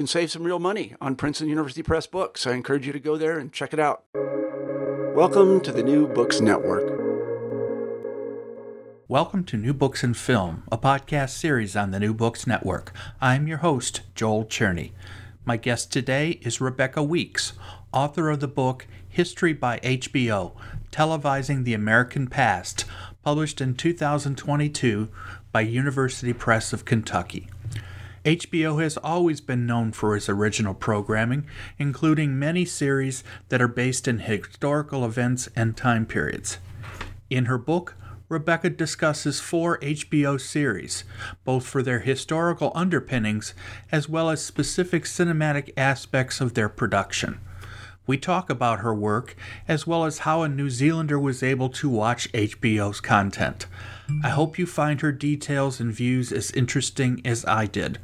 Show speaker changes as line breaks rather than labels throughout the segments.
can save some real money on Princeton University Press books. I encourage you to go there and check it out. Welcome to the New Books Network.
Welcome to New Books and Film, a podcast series on the New Books Network. I'm your host, Joel Cherney. My guest today is Rebecca Weeks, author of the book History by HBO Televising the American Past, published in 2022 by University Press of Kentucky. HBO has always been known for its original programming, including many series that are based in historical events and time periods. In her book, Rebecca discusses four HBO series, both for their historical underpinnings as well as specific cinematic aspects of their production. We talk about her work as well as how a New Zealander was able to watch HBO's content. I hope you find her details and views as interesting as I did.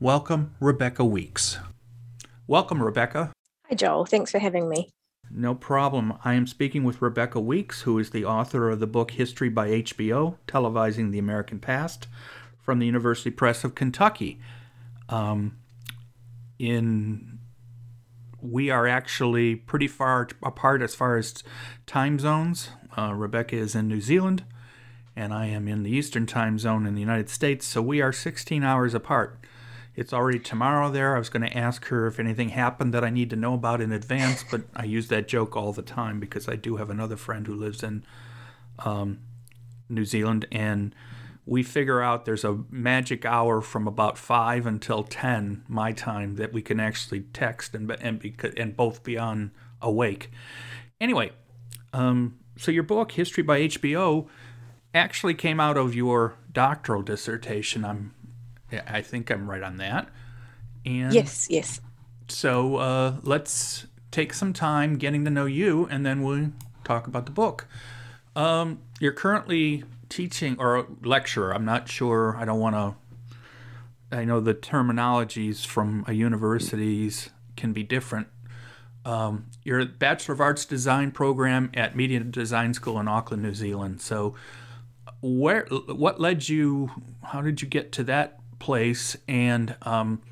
Welcome, Rebecca Weeks. Welcome, Rebecca.
Hi, Joel. Thanks for having me.
No problem. I am speaking with Rebecca Weeks, who is the author of the book History by HBO Televising the American Past from the University Press of Kentucky. Um, in we are actually pretty far apart as far as time zones. Uh, Rebecca is in New Zealand, and I am in the Eastern time zone in the United States, so we are 16 hours apart. It's already tomorrow there. I was going to ask her if anything happened that I need to know about in advance, but I use that joke all the time because I do have another friend who lives in um, New Zealand, and we figure out there's a magic hour from about five until ten my time that we can actually text and and be, and both be on awake. Anyway, um, so your book History by HBO actually came out of your doctoral dissertation. I'm I think I'm right on that. And
yes, yes.
So uh, let's take some time getting to know you, and then we'll talk about the book. Um, you're currently teaching or lecturer. I'm not sure. I don't want to. I know the terminologies from universities can be different. Um, you're a Bachelor of Arts Design program at Media Design School in Auckland, New Zealand. So, where what led you? How did you get to that place, and um,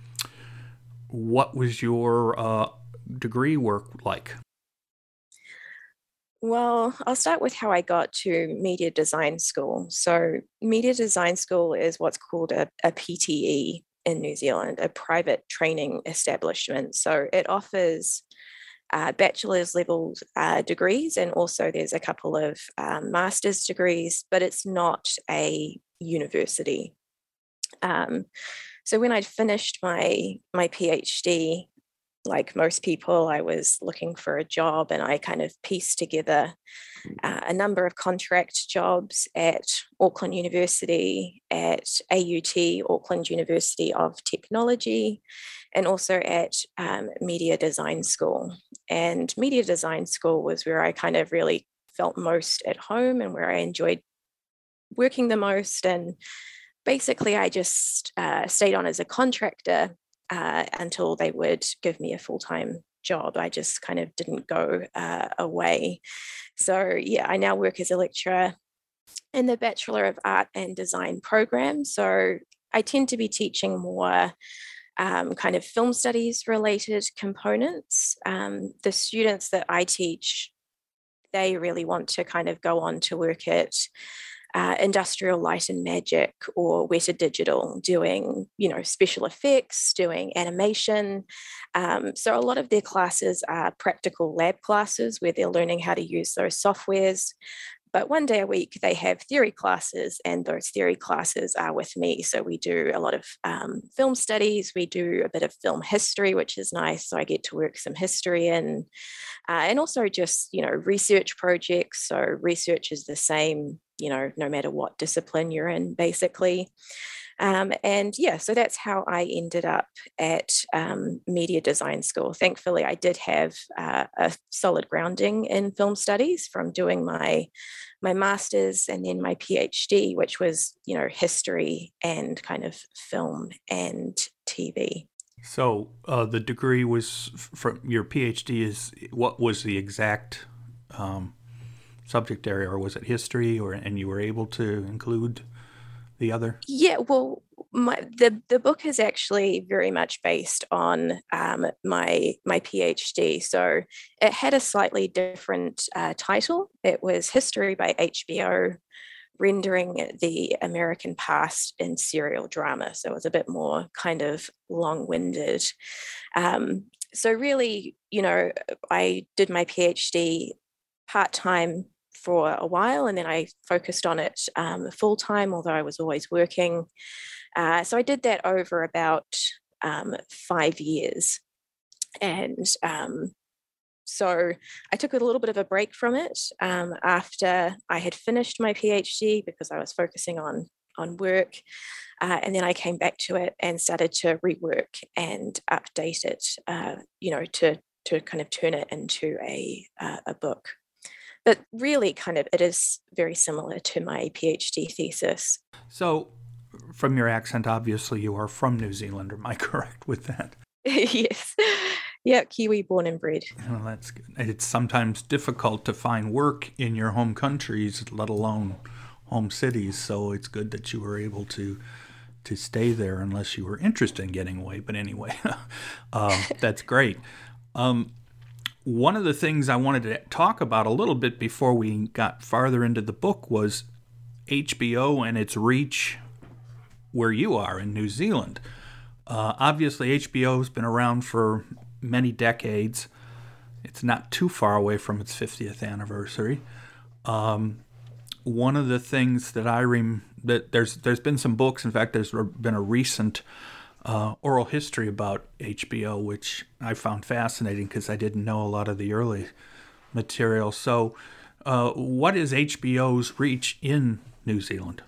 what was your uh, degree work like?
Well, I'll start with how I got to media design school. So, media design school is what's called a, a PTE in New Zealand, a private training establishment. So, it offers uh, bachelor's level uh, degrees and also there's a couple of um, master's degrees, but it's not a university. Um, so when I'd finished my my PhD, like most people, I was looking for a job, and I kind of pieced together uh, a number of contract jobs at Auckland University, at AUT, Auckland University of Technology, and also at um, Media Design School. And Media Design School was where I kind of really felt most at home and where I enjoyed working the most and basically, I just uh, stayed on as a contractor uh, until they would give me a full time job. I just kind of didn't go uh, away. So, yeah, I now work as a lecturer in the Bachelor of Art and Design program. So, I tend to be teaching more um, kind of film studies related components. Um, the students that I teach, they really want to kind of go on to work at uh, industrial light and magic or Weta Digital doing you know special effects doing animation. Um, so a lot of their classes are practical lab classes where they're learning how to use those softwares but one day a week, they have theory classes, and those theory classes are with me. So we do a lot of um, film studies, we do a bit of film history, which is nice. So I get to work some history in, uh, and also just, you know, research projects. So research is the same, you know, no matter what discipline you're in, basically. Um, and yeah, so that's how I ended up at um, media design school. Thankfully, I did have uh, a solid grounding in film studies from doing my my master's and then my PhD, which was you know history and kind of film and TV.
So uh, the degree was from your PhD is what was the exact um, subject area, or was it history, or and you were able to include the other?
Yeah, well, my, the the book is actually very much based on um, my my PhD. So it had a slightly different uh, title. It was History by HBO, rendering the American past in serial drama. So it was a bit more kind of long winded. Um, so really, you know, I did my PhD part time for a while and then I focused on it um, full time, although I was always working. Uh, so I did that over about um, five years. And um, so I took a little bit of a break from it um, after I had finished my PhD because I was focusing on on work. Uh, and then I came back to it and started to rework and update it, uh, you know, to to kind of turn it into a uh, a book but really kind of it is very similar to my phd thesis.
So from your accent obviously you are from new zealand. Am i correct with that?
Yes. Yeah kiwi born and bred.
Well that's good it's sometimes difficult to find work in your home countries let alone home cities so it's good that you were able to to stay there unless you were interested in getting away but anyway um, that's great. Um, one of the things I wanted to talk about a little bit before we got farther into the book was HBO and its reach where you are in New Zealand. Uh, obviously, HBO has been around for many decades. It's not too far away from its 50th anniversary. Um, one of the things that I rem that there's there's been some books. In fact, there's been a recent uh, oral history about HBO, which I found fascinating because I didn't know a lot of the early material. So, uh, what is HBO's reach in New Zealand?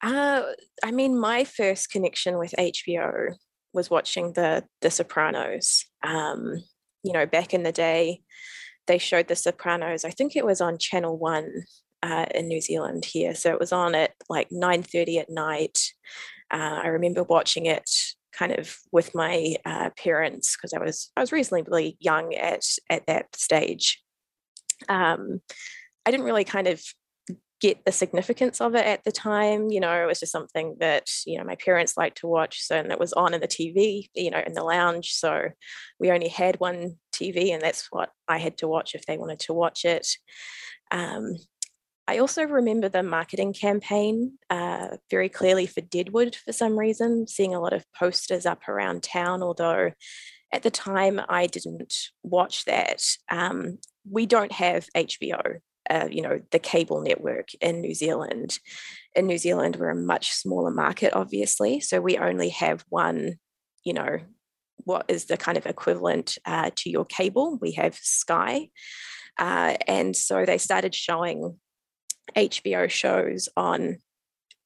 Uh, I mean, my first connection with HBO was watching the The Sopranos. Um, you know, back in the day, they showed The Sopranos. I think it was on Channel One uh, in New Zealand here, so it was on at like nine thirty at night. Uh, I remember watching it kind of with my uh, parents because I was I was reasonably young at at that stage. Um, I didn't really kind of get the significance of it at the time. You know, it was just something that you know my parents liked to watch, so and it was on in the TV, you know, in the lounge. So we only had one TV, and that's what I had to watch if they wanted to watch it. Um, I also remember the marketing campaign uh, very clearly for Deadwood for some reason, seeing a lot of posters up around town, although at the time I didn't watch that. Um, we don't have HBO, uh, you know, the cable network in New Zealand. In New Zealand, we're a much smaller market, obviously. So we only have one, you know, what is the kind of equivalent uh, to your cable? We have Sky. Uh, and so they started showing HBO shows on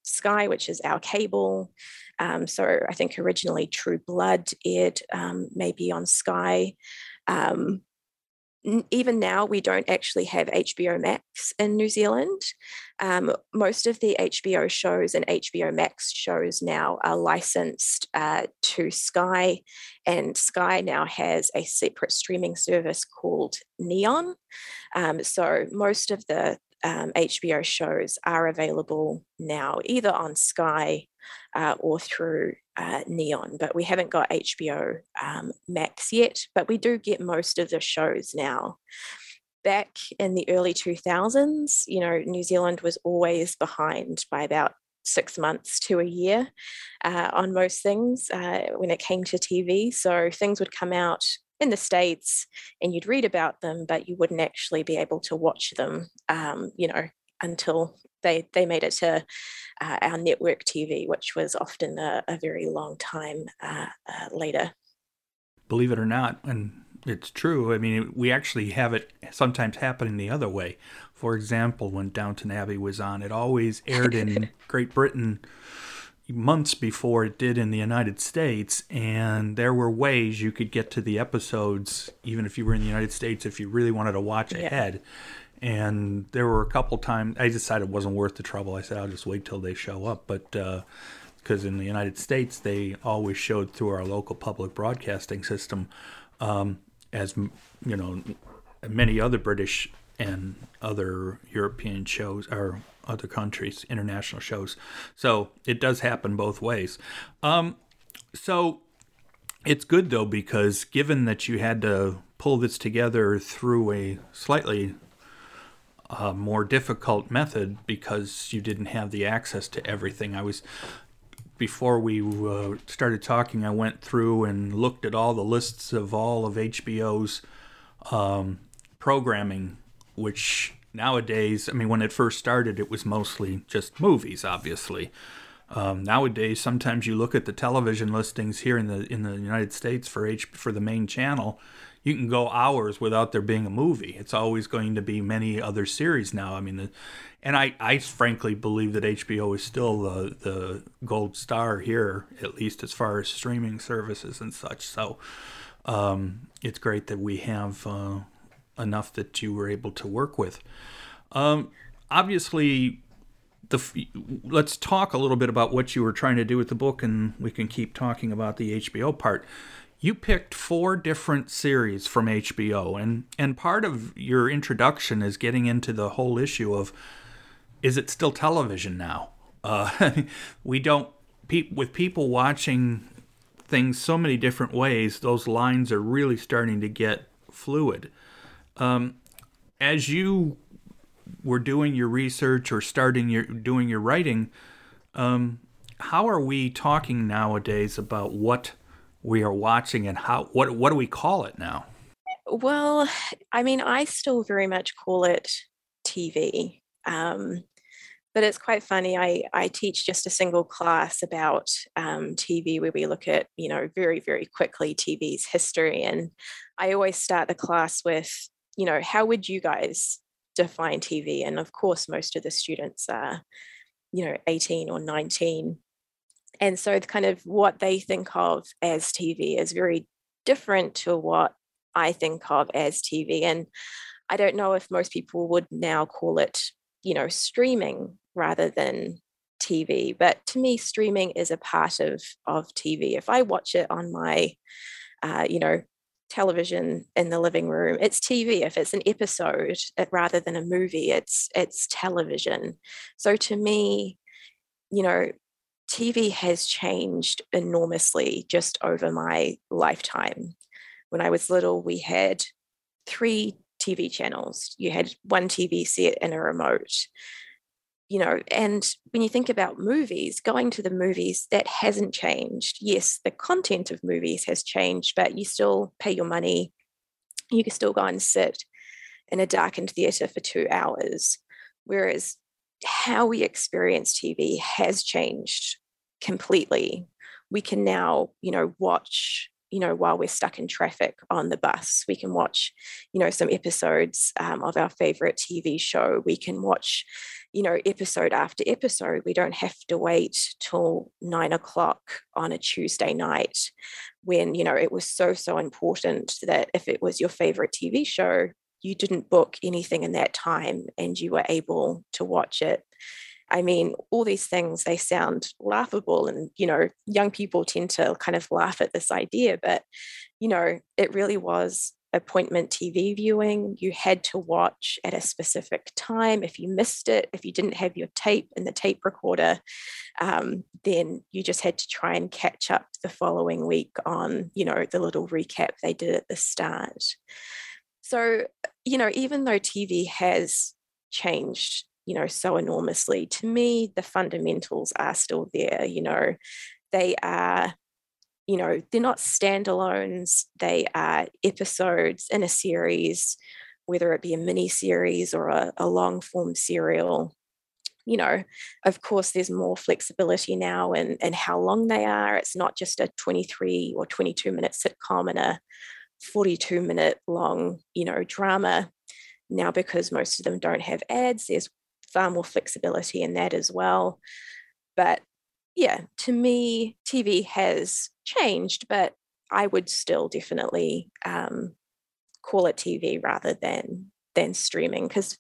Sky, which is our cable. Um, so I think originally True Blood aired um, maybe on Sky. Um, even now, we don't actually have HBO Max in New Zealand. Um, most of the HBO shows and HBO Max shows now are licensed uh, to Sky, and Sky now has a separate streaming service called Neon. Um, so most of the um, HBO shows are available now, either on Sky uh, or through uh, Neon, but we haven't got HBO um, Max yet, but we do get most of the shows now. Back in the early 2000s, you know, New Zealand was always behind by about six months to a year uh, on most things uh, when it came to TV. So things would come out in the States and you'd read about them, but you wouldn't actually be able to watch them, um, you know, until they, they made it to uh, our network TV, which was often a, a very long time uh, uh, later.
Believe it or not, and it's true. I mean, we actually have it sometimes happening the other way. For example, when Downton Abbey was on, it always aired in Great Britain months before it did in the United States, and there were ways you could get to the episodes, even if you were in the United States, if you really wanted to watch yeah. ahead. And there were a couple times I decided it wasn't worth the trouble. I said I'll just wait till they show up, but because uh, in the United States they always showed through our local public broadcasting system, um, as you know, many other British and other European shows or other countries, international shows. So it does happen both ways. Um, so it's good though because given that you had to pull this together through a slightly uh, more difficult method because you didn't have the access to everything. I was before we uh, started talking, I went through and looked at all the lists of all of HBO's um, programming, which nowadays, I mean, when it first started, it was mostly just movies, obviously. Um, nowadays, sometimes you look at the television listings here in the in the United States for H for the main channel, you can go hours without there being a movie. It's always going to be many other series now. I mean, the, and I, I frankly believe that HBO is still the the gold star here, at least as far as streaming services and such. So um, it's great that we have uh, enough that you were able to work with. Um, obviously, the let's talk a little bit about what you were trying to do with the book, and we can keep talking about the HBO part. You picked four different series from HBO, and and part of your introduction is getting into the whole issue of is it still television now? Uh, we don't pe- with people watching things so many different ways. Those lines are really starting to get fluid. Um, as you were doing your research or starting your doing your writing, um, how are we talking nowadays about what we are watching and how what what do we call it now?
Well, I mean, I still very much call it TV. Um, but it's quite funny. I, I teach just a single class about um, TV where we look at, you know, very, very quickly TV's history. And I always start the class with, you know, how would you guys define TV? And of course, most of the students are, you know, 18 or 19. And so, kind of what they think of as TV is very different to what I think of as TV. And I don't know if most people would now call it, you know, streaming rather than TV. But to me, streaming is a part of of TV. If I watch it on my, uh, you know, television in the living room it's tv if it's an episode it, rather than a movie it's it's television. So to me you know tv has changed enormously just over my lifetime. When i was little we had three tv channels. You had one tv set and a remote you know, and when you think about movies, going to the movies, that hasn't changed. Yes, the content of movies has changed, but you still pay your money. You can still go and sit in a darkened theatre for two hours. Whereas how we experience TV has changed completely. We can now, you know, watch you know while we're stuck in traffic on the bus we can watch you know some episodes um, of our favorite tv show. We can watch you know episode after episode. We don't have to wait till nine o'clock on a tuesday night when you know it was so so important that if it was your favorite tv show you didn't book anything in that time and you were able to watch it i mean all these things they sound laughable and you know young people tend to kind of laugh at this idea but you know it really was appointment TV viewing. You had to watch at a specific time. If you missed it, if you didn't have your tape in the tape recorder, um, then you just had to try and catch up the following week on, you know, the little recap they did at the start. So, you know, even though TV has changed, you know, so enormously, to me, the fundamentals are still there. You know, they are you know, they're not standalones, they are episodes in a series, whether it be a mini series or a, a long form serial. You know, of course, there's more flexibility now in, in how long they are. It's not just a 23 or 22 minute sitcom and a 42 minute long, you know, drama. Now, because most of them don't have ads, there's far more flexibility in that as well. But yeah, to me, TV has changed, but I would still definitely um, call it TV rather than than streaming because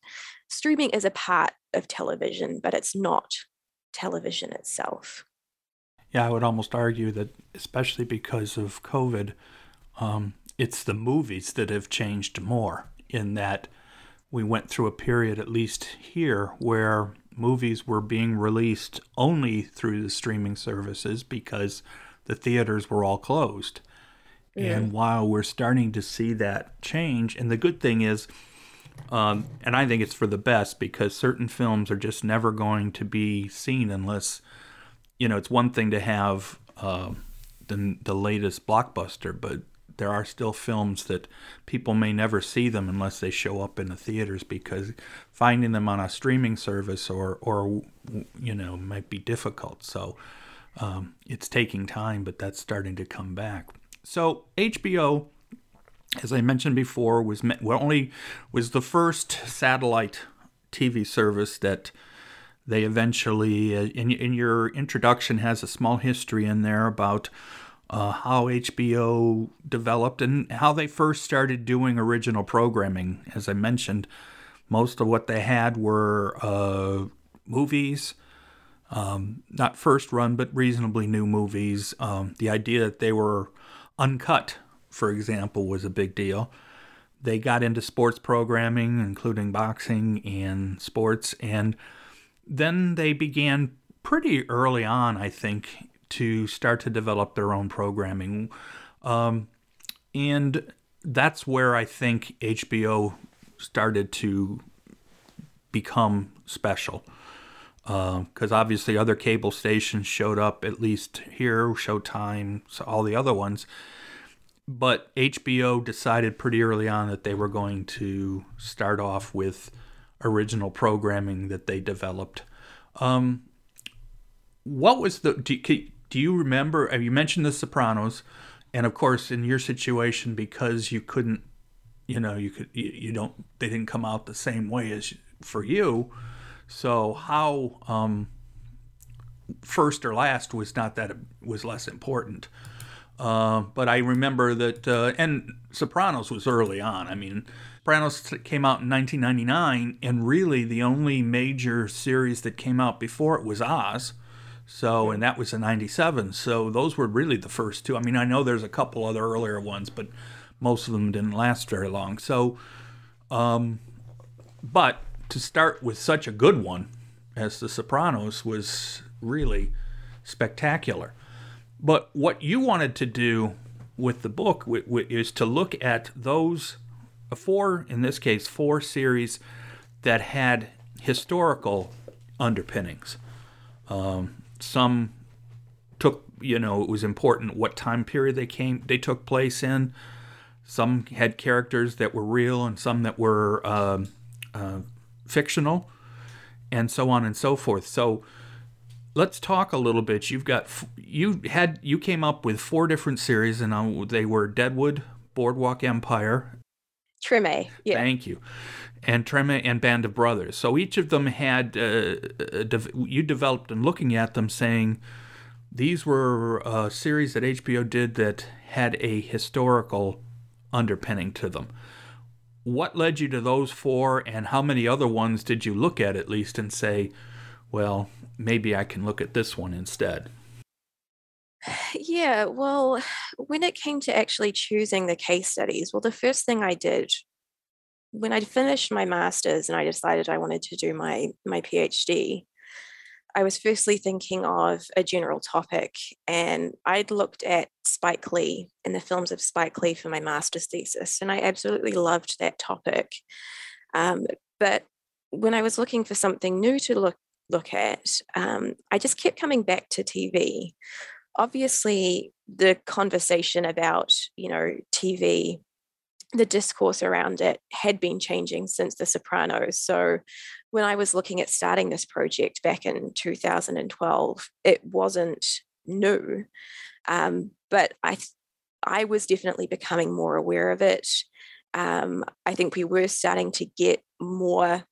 streaming is a part of television, but it's not television itself.
Yeah, I would almost argue that, especially because of COVID, um, it's the movies that have changed more in that we went through a period, at least here, where movies were being released only through the streaming services because the theaters were all closed. Yeah. And while we're starting to see that change, and the good thing is, um, and I think it's for the best because certain films are just never going to be seen unless, you know, it's one thing to have uh, the, the latest blockbuster, but there are still films that people may never see them unless they show up in the theaters because finding them on a streaming service or or you know might be difficult. So um, it's taking time, but that's starting to come back. So HBO, as I mentioned before, was well, only was the first satellite TV service that they eventually uh, in, in your introduction has a small history in there about uh, how HBO developed and how they first started doing original programming. As I mentioned, most of what they had were uh, movies, um, not first run, but reasonably new movies. Um, the idea that they were uncut, for example, was a big deal. They got into sports programming, including boxing and sports, and then they began pretty early on, I think, to start to develop their own programming. Um, and that's where I think HBO started to become special. Because uh, obviously, other cable stations showed up, at least here, Showtime, so all the other ones. But HBO decided pretty early on that they were going to start off with original programming that they developed. Um, what was the do, do you remember? Uh, you mentioned The Sopranos, and of course, in your situation, because you couldn't, you know, you could, you, you don't, they didn't come out the same way as for you. So how um, first or last was not that was less important. Uh, but I remember that, uh, and Sopranos was early on. I mean, Sopranos came out in 1999, and really the only major series that came out before it was Oz. So, and that was in 97. So, those were really the first two. I mean, I know there's a couple other earlier ones, but most of them didn't last very long. So, um, but to start with such a good one as The Sopranos was really spectacular. But what you wanted to do with the book is to look at those four, in this case, four series that had historical underpinnings. Um, some took, you know, it was important what time period they came, they took place in. Some had characters that were real, and some that were uh, uh, fictional, and so on and so forth. So let's talk a little bit. You've got you had you came up with four different series, and they were Deadwood, Boardwalk Empire,
Treme. Yeah.
Thank you and Treme and Band of Brothers. So each of them had uh, you developed and looking at them saying these were a series that HBO did that had a historical underpinning to them. What led you to those four, and how many other ones did you look at at least and say, well, maybe I can look at this one instead?
Yeah, well, when it came to actually choosing the case studies, well, the first thing I did when I finished my master's and I decided I wanted to do my my PhD, I was firstly thinking of a general topic, and I'd looked at Spike Lee and the films of Spike Lee for my master's thesis, and I absolutely loved that topic. Um, but when I was looking for something new to look look at, um, I just kept coming back to TV. Obviously, the conversation about you know TV the discourse around it had been changing since The Sopranos. So when I was looking at starting this project back in 2012, it wasn't new, um, but I I was definitely becoming more aware of it. Um, I think we were starting to get more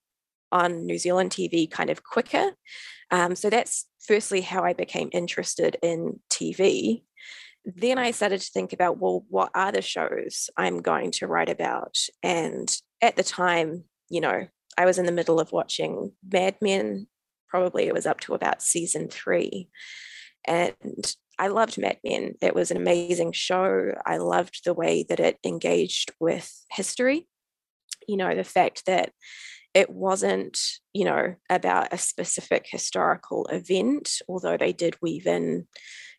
on New Zealand TV kind of quicker. Um, so that's firstly how I became interested in TV then I started to think about, well, what are the shows I'm going to write about? And at the time, you know, I was in the middle of watching Mad Men. Probably it was up to about season three. And I loved Mad Men. It was an amazing show. I loved the way that it engaged with history. You know, the fact that it wasn't, you know, about a specific historical event, although they did weave in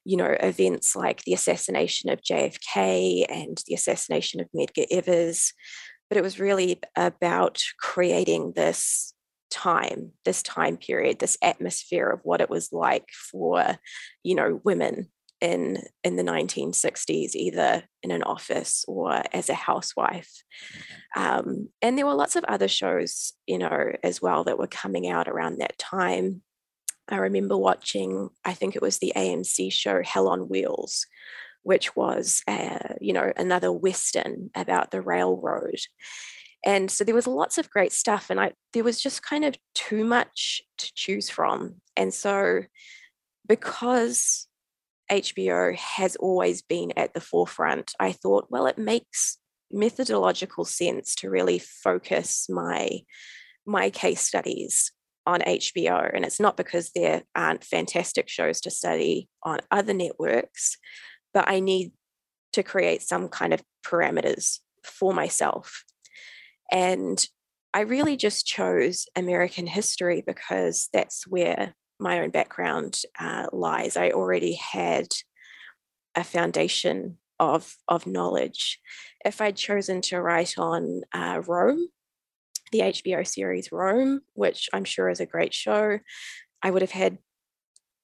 you know, events like the assassination of JFK and the assassination of Medgar Evers. But it was really about creating this time, this time period, this atmosphere of what it was like for, you know, women in in the 1960s, either in an office or as a housewife. Um, and there were lots of other shows, you know, as well that were coming out around that time. I remember watching, I think it was the AMC show Hell on Wheels, which was, uh, you know, another Western about the railroad. And so there was lots of great stuff, and I there was just kind of too much to choose from. And so, because HBO has always been at the forefront, I thought, well, it makes methodological sense to really focus my my case studies on HBO. And it's not because there aren't fantastic shows to study on other networks, but I need to create some kind of parameters for myself. And I really just chose American history because that's where my own background uh, lies. I already had a foundation of, of knowledge. If I'd chosen to write on uh, Rome, the HBO series Rome, which I'm sure is a great show, I would have had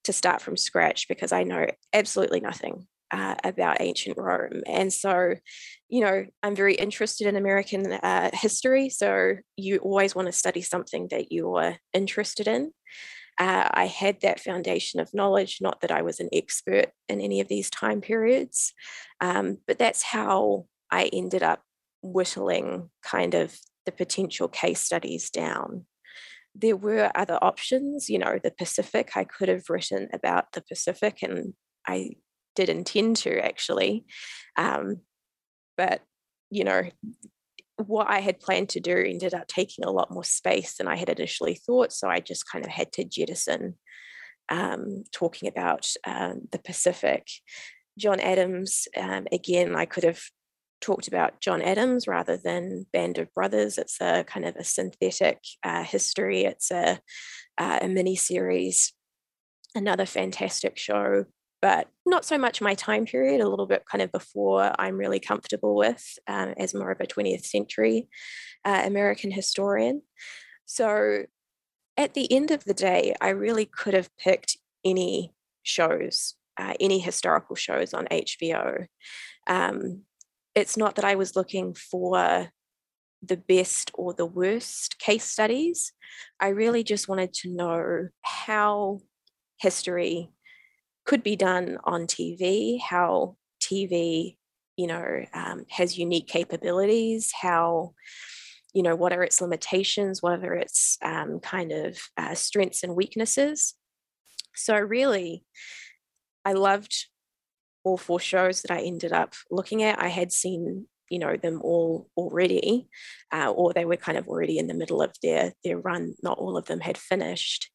to start from scratch because I know absolutely nothing uh, about ancient Rome. And so, you know, I'm very interested in American uh, history. So you always want to study something that you're interested in. Uh, I had that foundation of knowledge, not that I was an expert in any of these time periods, um, but that's how I ended up whittling kind of the potential case studies down. There were other options, you know, the Pacific. I could have written about the Pacific, and I did intend to actually. Um, but, you know, what I had planned to do ended up taking a lot more space than I had initially thought. So I just kind of had to jettison um, talking about um, the Pacific. John Adams, um, again, I could have talked about John Adams rather than Band of Brothers. It's a kind of a synthetic uh, history. It's a, uh, a mini series, another fantastic show, but not so much my time period. A little bit kind of before I'm really comfortable with um, as more of a 20th century uh, American historian. So at the end of the day, I really could have picked any shows, uh, any historical shows on HBO. Um, it's not that I was looking for the best or the worst case studies. I really just wanted to know how history could be done on TV, how TV, you know, um, has unique capabilities, how, you know, what are its limitations, what are its um, kind of uh, strengths and weaknesses. So, really, I loved all four shows that I ended up looking at, I had seen you know them all already, uh, or they were kind of already in the middle of their their run. Not all of them had finished.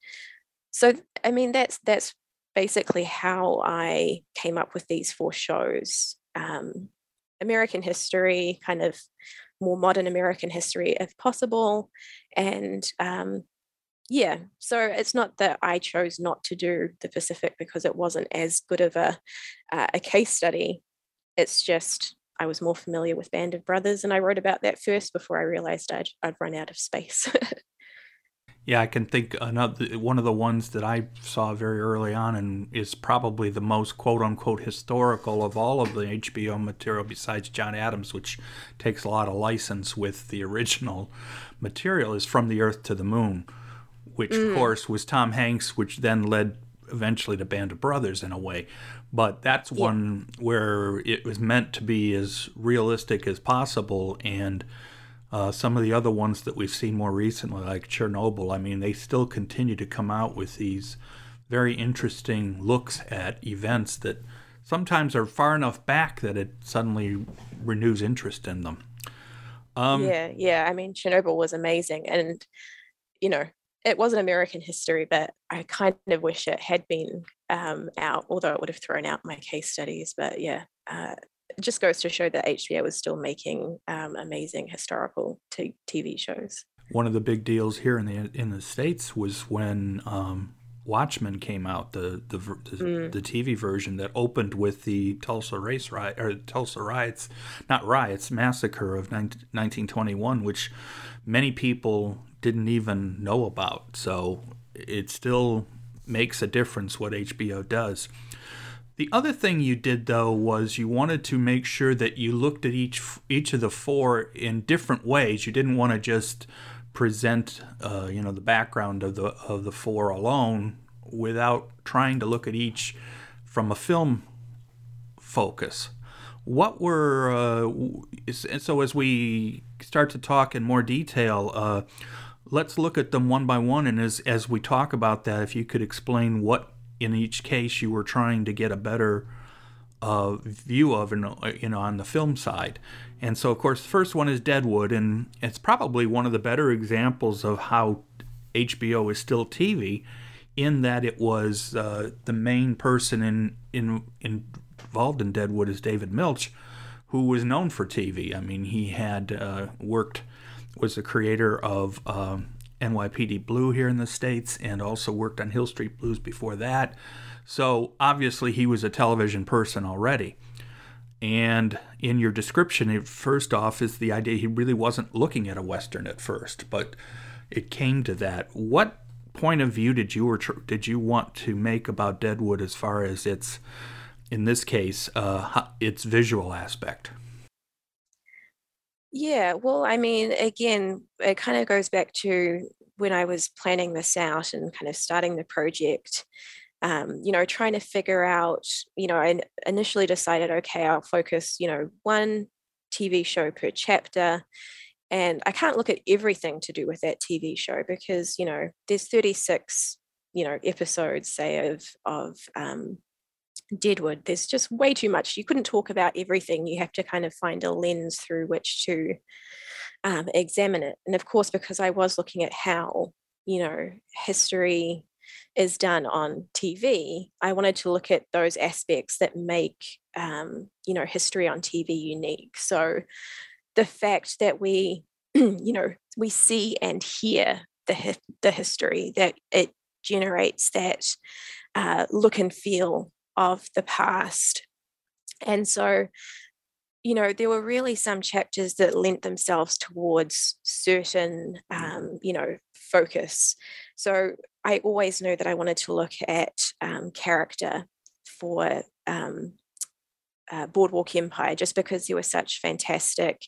So I mean that's that's basically how I came up with these four shows. Um, American history, kind of more modern American history if possible, and um, yeah, so it's not that I chose not to do the Pacific because it wasn't as good of a uh, a case study. It's just I was more familiar with Band of Brothers, and I wrote about that first before I realized I'd I'd run out of space.
yeah, I can think another one of the ones that I saw very early on, and is probably the most quote unquote historical of all of the HBO material besides John Adams, which takes a lot of license with the original material, is From the Earth to the Moon which mm. of course was Tom Hanks, which then led eventually to Band of Brothers in a way. But that's yeah. one where it was meant to be as realistic as possible. And uh, some of the other ones that we've seen more recently, like Chernobyl, I mean, they still continue to come out with these very interesting looks at events that sometimes are far enough back that it suddenly renews interest in them.
Um, yeah, yeah. I mean, Chernobyl was amazing. And, you know, it was an American history, but I kind of wish it had been um, out, although it would have thrown out my case studies. But yeah, uh, it just goes to show that HBO was still making um, amazing historical t- TV shows.
One of the big deals here in the in the states was when um, Watchmen came out, the the, the, mm. the, TV version that opened with the Tulsa race riot or Tulsa riots, not riots, massacre of 19, 1921, which many people didn't even know about. So it still makes a difference what HBO does. The other thing you did though was you wanted to make sure that you looked at each each of the four in different ways. You didn't want to just present uh, you know the background of the of the four alone without trying to look at each from a film focus. What were uh, so as we start to talk in more detail? Uh, let's look at them one by one. And as, as we talk about that, if you could explain what in each case you were trying to get a better uh, view of, in, you know, on the film side. And so, of course, the first one is Deadwood, and it's probably one of the better examples of how HBO is still TV, in that it was uh, the main person in, in, in involved in Deadwood is David Milch, who was known for TV. I mean, he had uh, worked was the creator of um, NYPD Blue here in the States and also worked on Hill Street Blues before that. So obviously he was a television person already. And in your description, it, first off, is the idea he really wasn't looking at a Western at first, but it came to that. What point of view did you or did you want to make about Deadwood as far as its, in this case, uh, its visual aspect?
Yeah, well, I mean, again, it kind of goes back to when I was planning this out and kind of starting the project. Um, you know, trying to figure out, you know, I initially decided, okay, I'll focus, you know, one TV show per chapter. And I can't look at everything to do with that TV show because, you know, there's 36, you know, episodes, say, of of um, Deadwood, there's just way too much. You couldn't talk about everything. You have to kind of find a lens through which to um, examine it. And of course, because I was looking at how, you know, history is done on TV, I wanted to look at those aspects that make, um, you know, history on TV unique. So the fact that we, you know, we see and hear the, the history, that it generates that uh, look and feel of the past. And so, you know, there were really some chapters that lent themselves towards certain, um, you know, focus. So I always knew that I wanted to look at um, character for um, uh, Boardwalk Empire, just because there were such fantastic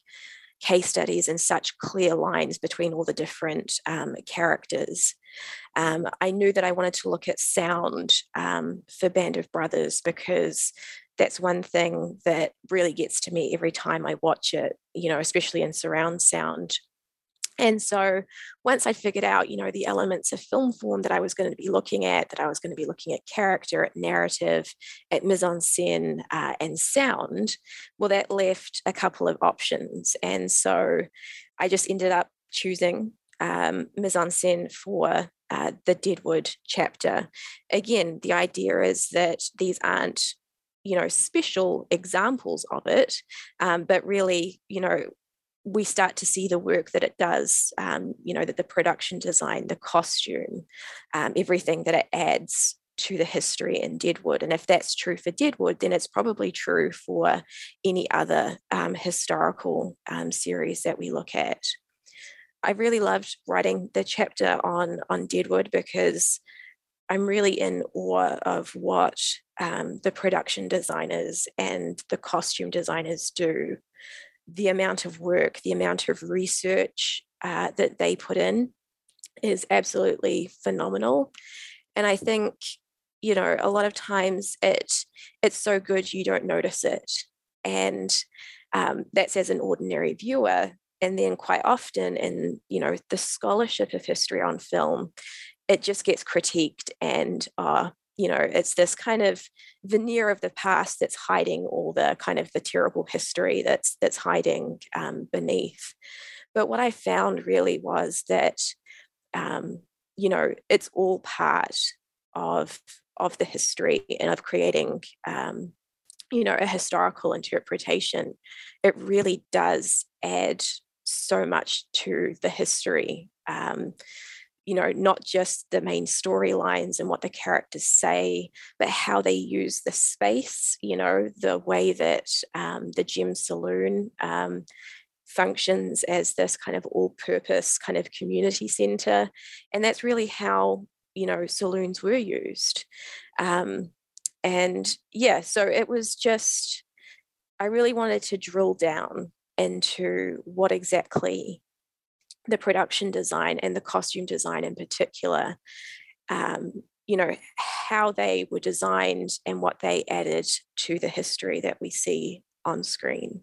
case studies and such clear lines between all the different um, characters. Um, I knew that I wanted to look at sound um, for Band of Brothers because that's one thing that really gets to me every time I watch it, you know, especially in surround sound. And so once I figured out, you know, the elements of film form that I was going to be looking at, that I was going to be looking at character, at narrative, at mise en scène, uh, and sound, well, that left a couple of options. And so I just ended up choosing um, mise en scène for uh, the Deadwood chapter. Again, the idea is that these aren't you know special examples of it um, but really you know we start to see the work that it does, um, you know, that the production design, the costume, um, everything that it adds to the history in Deadwood. And if that's true for Deadwood, then it's probably true for any other um, historical um, series that we look at. I really loved writing the chapter on, on Deadwood because I'm really in awe of what um, the production designers and the costume designers do the amount of work, the amount of research uh, that they put in is absolutely phenomenal. And I think, you know, a lot of times it it's so good you don't notice it. And um, that's as an ordinary viewer. And then quite often in, you know, the scholarship of history on film, it just gets critiqued and uh, you know it's this kind of veneer of the past that's hiding all the kind of the terrible history that's that's hiding um, beneath. But what i found really was that um, you know it's all part of of the history and of creating um, you know a historical interpretation. It really does add so much to the history um, you know, not just the main storylines and what the characters say, but how they use the space, you know, the way that um, the Gem Saloon um, functions as this kind of all purpose kind of community center. And that's really how, you know, saloons were used. Um, and yeah, so it was just, I really wanted to drill down into what exactly the production design and the costume design in particular, um, you know, how they were designed and what they added to the history that we see on screen.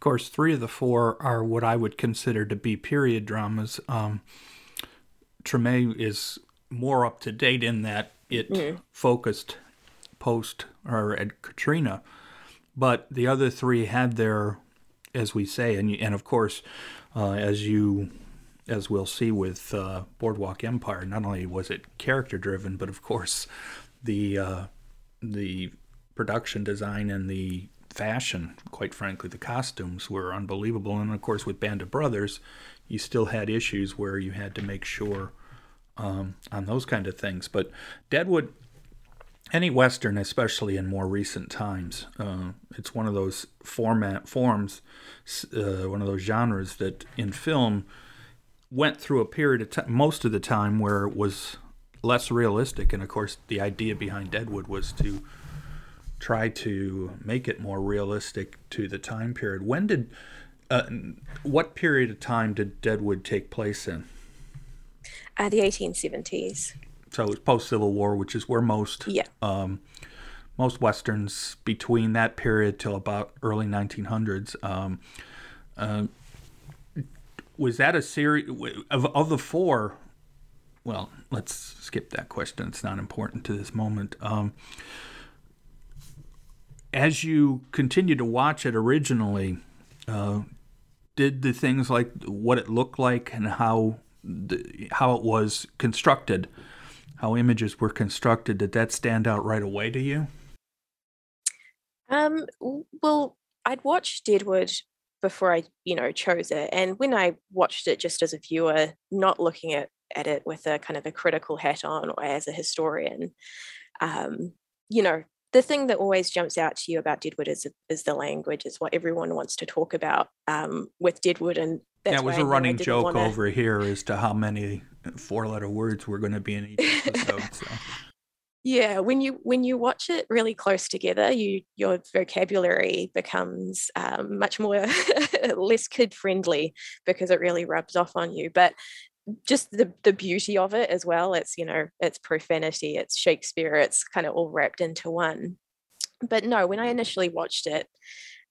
Of course, three of the four are what I would consider to be period dramas. Um, Treme is more up to date in that it mm. focused post or at Katrina, but the other three had their, as we say, and and of course, uh, as you as we'll see with uh, Boardwalk Empire, not only was it character driven, but of course, the uh, the production design and the fashion, quite frankly, the costumes were unbelievable. And of course, with Band of Brothers, you still had issues where you had to make sure um, on those kind of things. But Deadwood, any Western, especially in more recent times, uh, it's one of those format forms, uh, one of those genres that in film went through a period of time, most of the time, where it was less realistic. And of course, the idea behind Deadwood was to try to make it more realistic to the time period. When did, uh, what period of time did Deadwood take place in?
Uh, the 1870s.
So it was post Civil War, which is where most
yeah.
um, most westerns between that period till about early 1900s. Um, uh, was that a series of of the four? Well, let's skip that question. It's not important to this moment. Um, as you continue to watch it originally, uh, did the things like what it looked like and how the, how it was constructed, how images were constructed, did that stand out right away to you?
Um, well, I'd watched Deadwood before I, you know, chose it, and when I watched it just as a viewer, not looking at at it with a kind of a critical hat on or as a historian, um, you know, the thing that always jumps out to you about Deadwood is is the language. Is what everyone wants to talk about um, with Deadwood, and
that yeah, was a running joke wanna... over here as to how many four-letter words were going to be in each episode. So.
Yeah, when you when you watch it really close together, you your vocabulary becomes um, much more less kid friendly because it really rubs off on you. But just the the beauty of it as well. It's you know it's profanity, it's Shakespeare, it's kind of all wrapped into one. But no, when I initially watched it,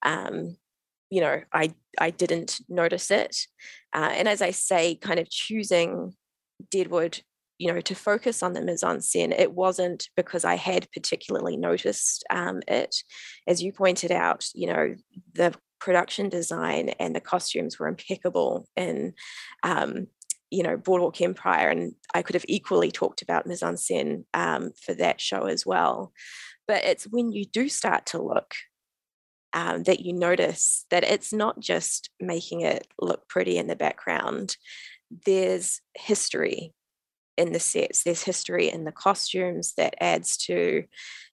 um, you know, I I didn't notice it, uh, and as I say, kind of choosing Deadwood, you know, to focus on the mise en scène, it wasn't because I had particularly noticed um, it, as you pointed out. You know, the production design and the costumes were impeccable in um, you know boardwalk empire and i could have equally talked about mise en scène um, for that show as well. But it's when you do start to look um, that you notice that it's not just making it look pretty in the background. There's history in the sets there's history in the costumes that adds to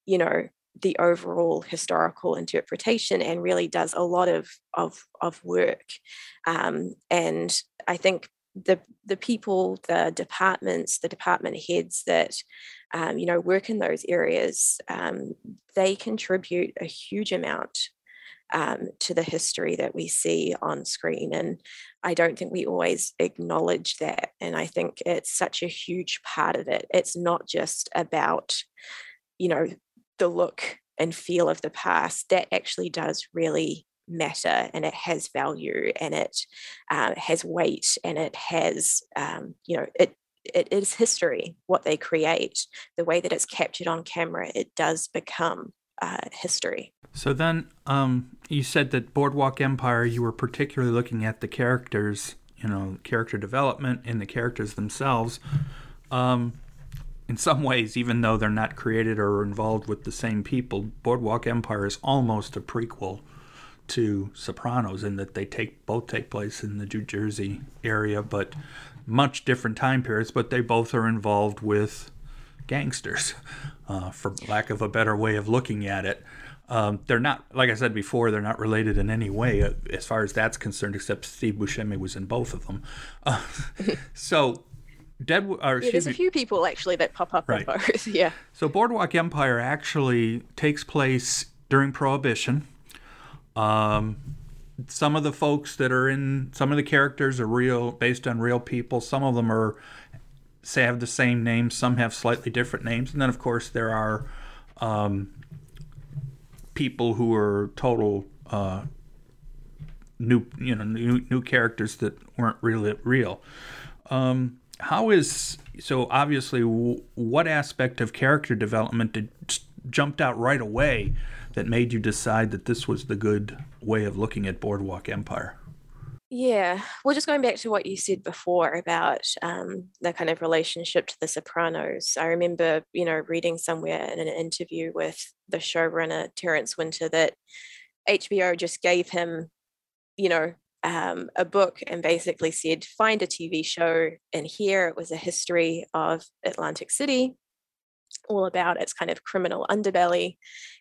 you know the overall historical interpretation and really does a lot of of, of work. Um, and i think the the people, the departments, the department heads that um, you know work in those areas, um, they contribute a huge amount um, to the history that we see on screen. And I don't think we always acknowledge that. And I think it's such a huge part of it. It's not just about, you know, the look and feel of the past. That actually does really matter and it has value and it uh, has weight and it has um, you know it it is history what they create. The way that it's captured on camera it does become uh, history.
So then um, you said that boardwalk empire you were particularly looking at the characters you know character development and the characters themselves. Um, in some ways even though they're not created or involved with the same people boardwalk empire is almost a prequel to Sopranos in that they take both take place in the New Jersey area, but much different time periods. But they both are involved with gangsters, uh, for lack of a better way of looking at it. Um, they're not, like I said before, they're not related in any way uh, as far as that's concerned, except Steve Buscemi was in both of them. Uh, so,
Dead. Or, yeah, there's a few people actually that pop up right. in both. yeah.
So, Boardwalk Empire actually takes place during Prohibition. Um, some of the folks that are in some of the characters are real, based on real people. Some of them are say have the same names. Some have slightly different names, and then of course there are um, people who are total uh, new, you know, new new characters that weren't really real. Um, how is so? Obviously, what aspect of character development did jumped out right away that made you decide that this was the good way of looking at Boardwalk Empire?
Yeah, well, just going back to what you said before about um, the kind of relationship to The Sopranos, I remember, you know, reading somewhere in an interview with the showrunner Terence Winter that HBO just gave him, you know, um, a book and basically said, find a TV show. And here it was a history of Atlantic City all about its kind of criminal underbelly.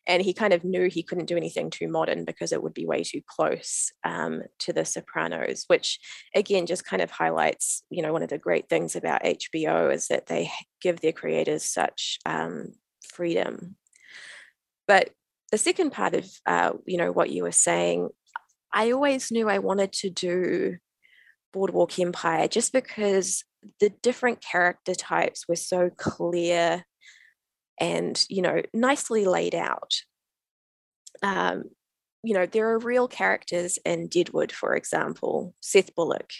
And he kind of knew he couldn't do anything too modern because it would be way too close um, to The Sopranos, which again just kind of highlights, you know, one of the great things about HBO is that they give their creators such um, freedom. But the second part of, uh, you know, what you were saying, I always knew I wanted to do Boardwalk Empire just because the different character types were so clear and you know nicely laid out. Um, you know there are real characters in deadwood for example seth bullock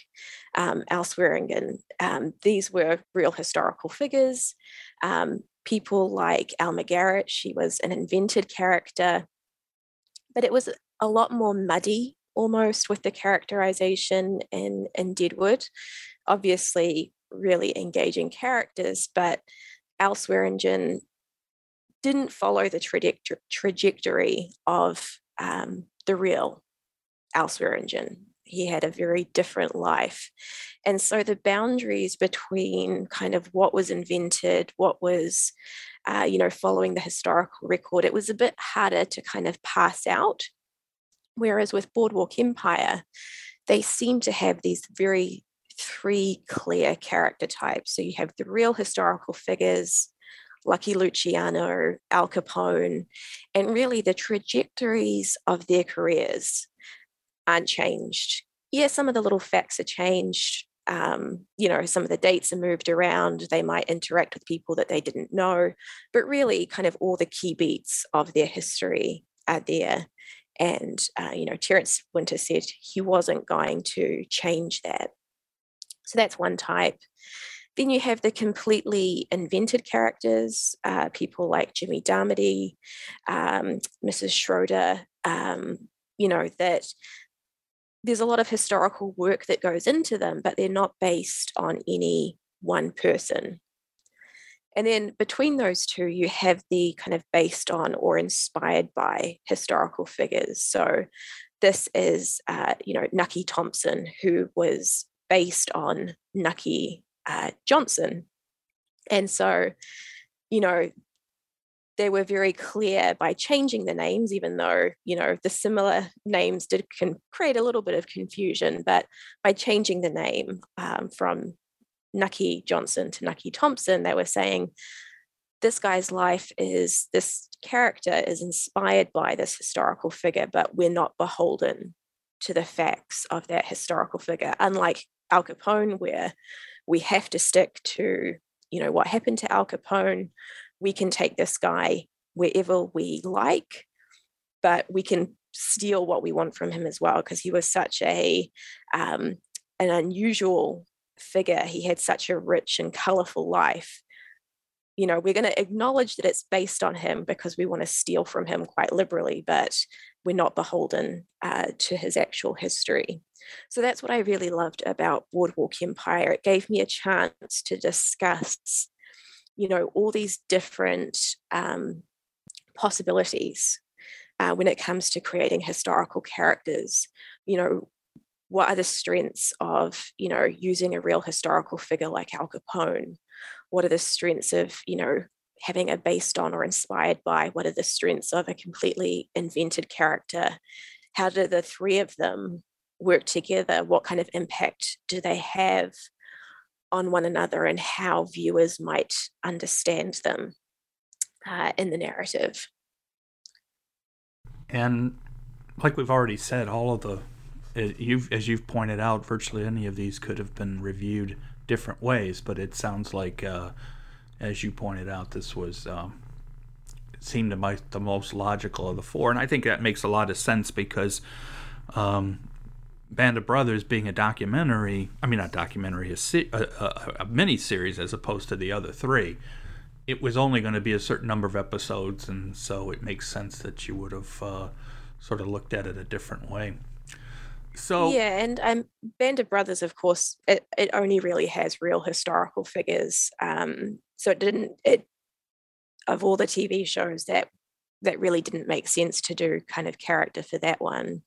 um, al swearingen. Um, these were real historical figures. Um, people like alma garrett she was an invented character but it was a lot more muddy almost with the characterization in, in deadwood. Obviously really engaging characters but al swearingen didn't follow the trajectory of um, the real Al Swearingen. he had a very different life. And so the boundaries between kind of what was invented, what was, uh, you know, following the historical record, it was a bit harder to kind of pass out. Whereas with Boardwalk Empire, they seem to have these very three clear character types. So you have the real historical figures, Lucky Luciano, Al Capone, and really the trajectories of their careers aren't changed. Yeah, some of the little facts are changed. Um, you know, some of the dates are moved around. They might interact with people that they didn't know, but really, kind of all the key beats of their history are there. And, uh, you know, Terence Winter said he wasn't going to change that. So that's one type. Then you have the completely invented characters, uh, people like Jimmy Darmody, um, Mrs. Schroeder, um, you know, that there's a lot of historical work that goes into them, but they're not based on any one person. And then between those two, you have the kind of based on or inspired by historical figures. So this is, uh, you know, Nucky Thompson, who was based on Nucky uh, Johnson. And so, you know, they were very clear by changing the names, even though, you know, the similar names did can create a little bit of confusion, but by changing the name um, from Nucky Johnson to Nucky Thompson, they were saying this guy's life is this character is inspired by this historical figure, but we're not beholden to the facts of that historical figure, unlike Al Capone, where we have to stick to, you know, what happened to Al Capone. We can take this guy wherever we like, but we can steal what we want from him as well because he was such a um, an unusual figure. He had such a rich and colorful life. You know, we're going to acknowledge that it's based on him because we want to steal from him quite liberally, but we're not beholden uh, to his actual history. So that's what I really loved about Boardwalk Empire. It gave me a chance to discuss, you know, all these different um, possibilities uh, when it comes to creating historical characters. You know, what are the strengths of, you know, using a real historical figure like Al Capone? What are the strengths of, you know, having a based on or inspired by? What are the strengths of a completely invented character? How do the three of them work together, what kind of impact do they have on one another and how viewers might understand them uh, in the narrative.
And like we've already said, all of the you've as you've pointed out, virtually any of these could have been reviewed different ways. But it sounds like, uh, as you pointed out, this was um, seemed to be the most logical of the four, and I think that makes a lot of sense because um, Band of Brothers being a documentary, I mean, not documentary, a, se- a, a, a mini series as opposed to the other three, it was only going to be a certain number of episodes, and so it makes sense that you would have uh, sort of looked at it a different way. So
yeah, and um, Band of Brothers, of course, it, it only really has real historical figures. Um, so it didn't it of all the TV shows that that really didn't make sense to do kind of character for that one.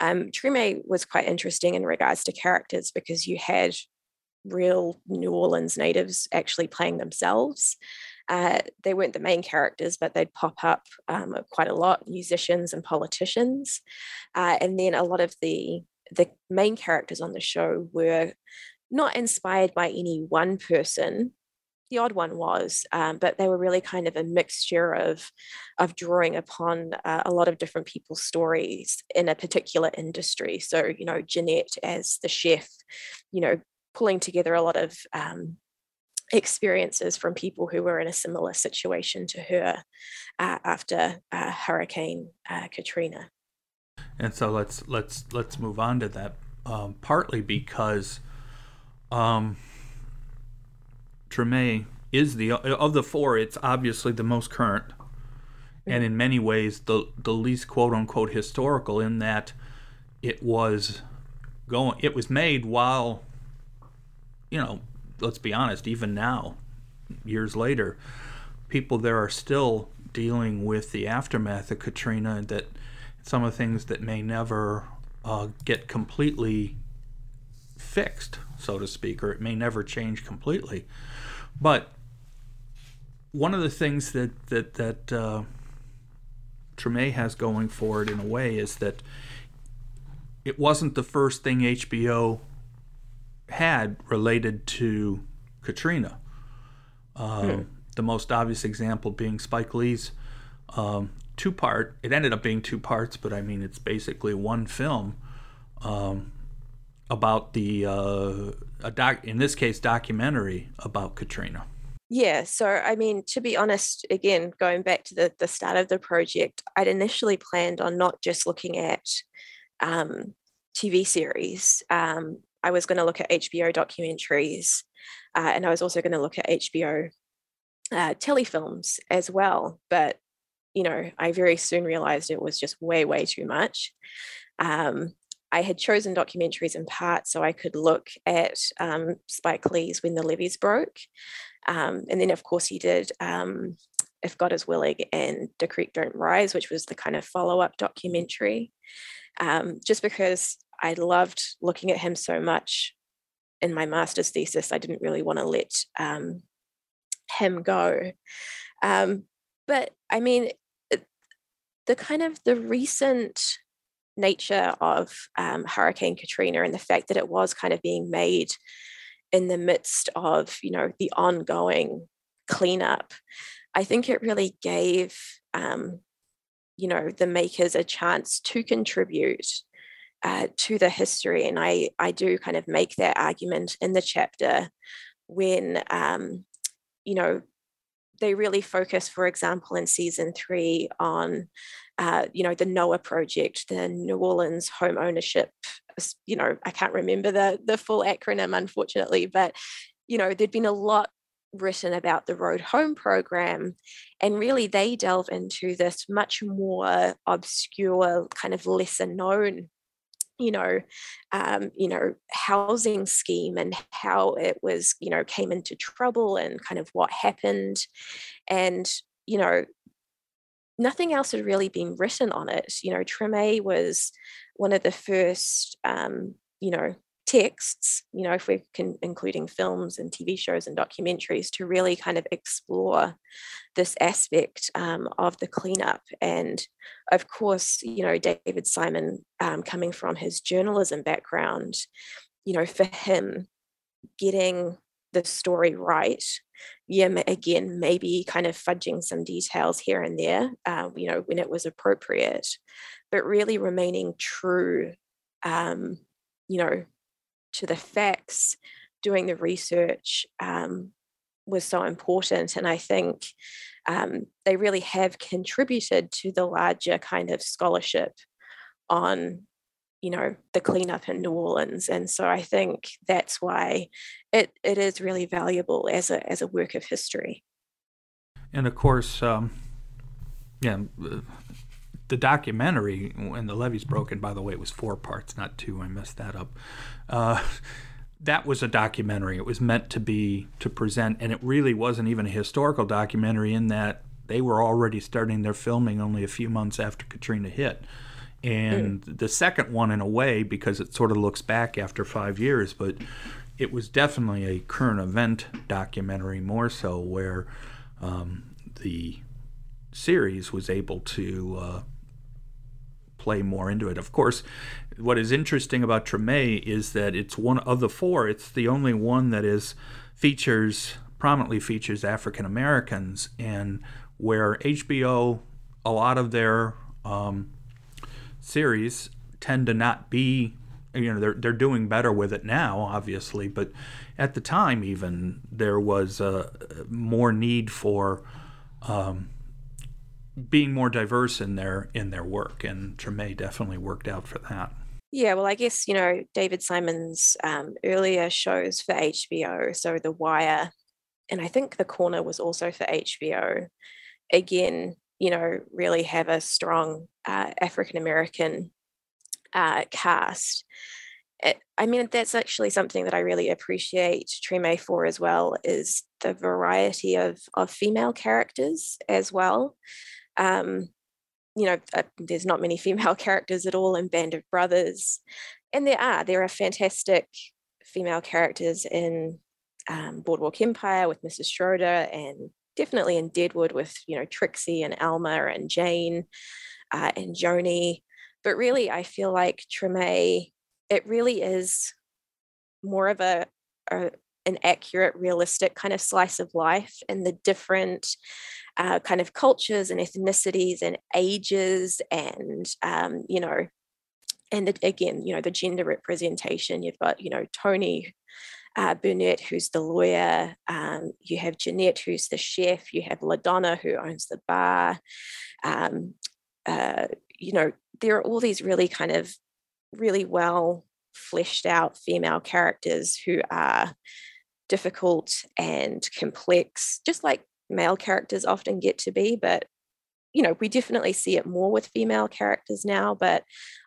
Um, Treme was quite interesting in regards to characters because you had real New Orleans natives actually playing themselves. Uh, they weren't the main characters, but they'd pop up um, quite a lot, musicians and politicians. Uh, and then a lot of the the main characters on the show were not inspired by any one person, the odd one was, um, but they were really kind of a mixture of of drawing upon uh, a lot of different people's stories in a particular industry. So you know, Janette as the chef, you know, pulling together a lot of um, experiences from people who were in a similar situation to her uh, after uh, Hurricane uh, Katrina.
And so let's let's let's move on to that. Um, partly because um, Treme is the of the four. It's obviously the most current, and in many ways the the least quote unquote historical in that it was going. It was made while, you know, let's be honest. Even now, years later, people there are still dealing with the aftermath of Katrina. And that some of the things that may never uh, get completely fixed, so to speak, or it may never change completely. But one of the things that that that uh, Treme has going for it in a way is that it wasn't the first thing HBO had related to Katrina. Um, hmm. The most obvious example being Spike Lee's um, two part. It ended up being two parts, but I mean it's basically one film um, about the uh, a doc. In this case, documentary about Katrina.
Yeah, so I mean, to be honest, again, going back to the, the start of the project, I'd initially planned on not just looking at um, TV series. Um, I was going to look at HBO documentaries, uh, and I was also going to look at HBO uh, telefilms as well. But you know, I very soon realized it was just way, way too much. Um, I had chosen documentaries in part so I could look at um, Spike Lee's When the Levees Broke. Um, and then, of course, he did um, If God is Willing and The Creek Don't Rise, which was the kind of follow up documentary. Um, just because I loved looking at him so much in my master's thesis, I didn't really want to let um, him go. Um, but I mean, the kind of the recent nature of um, Hurricane Katrina and the fact that it was kind of being made in the midst of you know the ongoing cleanup i think it really gave um, you know the makers a chance to contribute uh, to the history. And i i do kind of make that argument in the chapter when um, you know they really focus for example in season three on uh, you know the NOAH project the new orleans home ownership you know, I can't remember the the full acronym, unfortunately, but you know, there'd been a lot written about the Road Home program, and really they delve into this much more obscure, kind of lesser known you know um, you know housing scheme and how it was you know came into trouble and kind of what happened. And you know nothing else had really been written on it you know treme was one of the first, um, you know, texts, you know, if we're can, including films and TV shows and documentaries, to really kind of explore this aspect um, of the cleanup. And of course, you know, David Simon, um, coming from his journalism background, you know, for him, getting the story right. Yeah, again, maybe kind of fudging some details here and there, uh, you know, when it was appropriate but really remaining true, um, you know, to the facts, doing the research um, was so important. And I think um, they really have contributed to the larger kind of scholarship on you know the cleanup in New Orleans, and so I think that's why it it is really valuable as a as a work of history.
And of course, um, yeah, the documentary when the levee's broken by the way it was four parts not two. I messed that up. Uh, that was a documentary. It was meant to be to present and it really wasn't even a historical documentary in that they were already starting their filming only a few months after katrina hit and mm. the second one in a way because it sort of looks back after five years but it was definitely a current event documentary more so where um, the series was able to uh, play more into it. Of course, what is interesting about Treme is that it's one of the four. It's the only one that is features prominently features African Americans, and where HBO a lot of their um, series tend to not be you know they're they're doing better with it now obviously but at the time even there was uh, more need for um, being more diverse in their in their work, and Treme definitely worked out for that.
Yeah, well, I guess you know David Simon's um, earlier shows for HBO, so The Wire, and I think The Corner was also for HBO. Again, you know, really have a strong uh, African American uh, cast. It, I mean, that's actually something that I really appreciate Treme for as well is the variety of of female characters as well. Um, you know, uh, there's not many female characters at all in Band of Brothers. And there are, there are fantastic female characters in um, Boardwalk Empire with Mrs. Schroeder and definitely in Deadwood with, you know, Trixie and Alma and Jane uh, and Joanie. But really, I feel like Treme, it really is more of a, a an accurate, realistic kind of slice of life and the different uh, kind of cultures and ethnicities and ages and, um, you know, and the, again, you know, the gender representation. You've got, you know, Toni uh, Bernette, who's the lawyer. Um, you have Janette, who's the chef. You have LaDonna, who owns the bar. Um, uh, you know, there are all these really kind of really well fleshed out female characters who are difficult and complex, just like male characters often get to be. But, you know, we definitely see it more with female characters now. But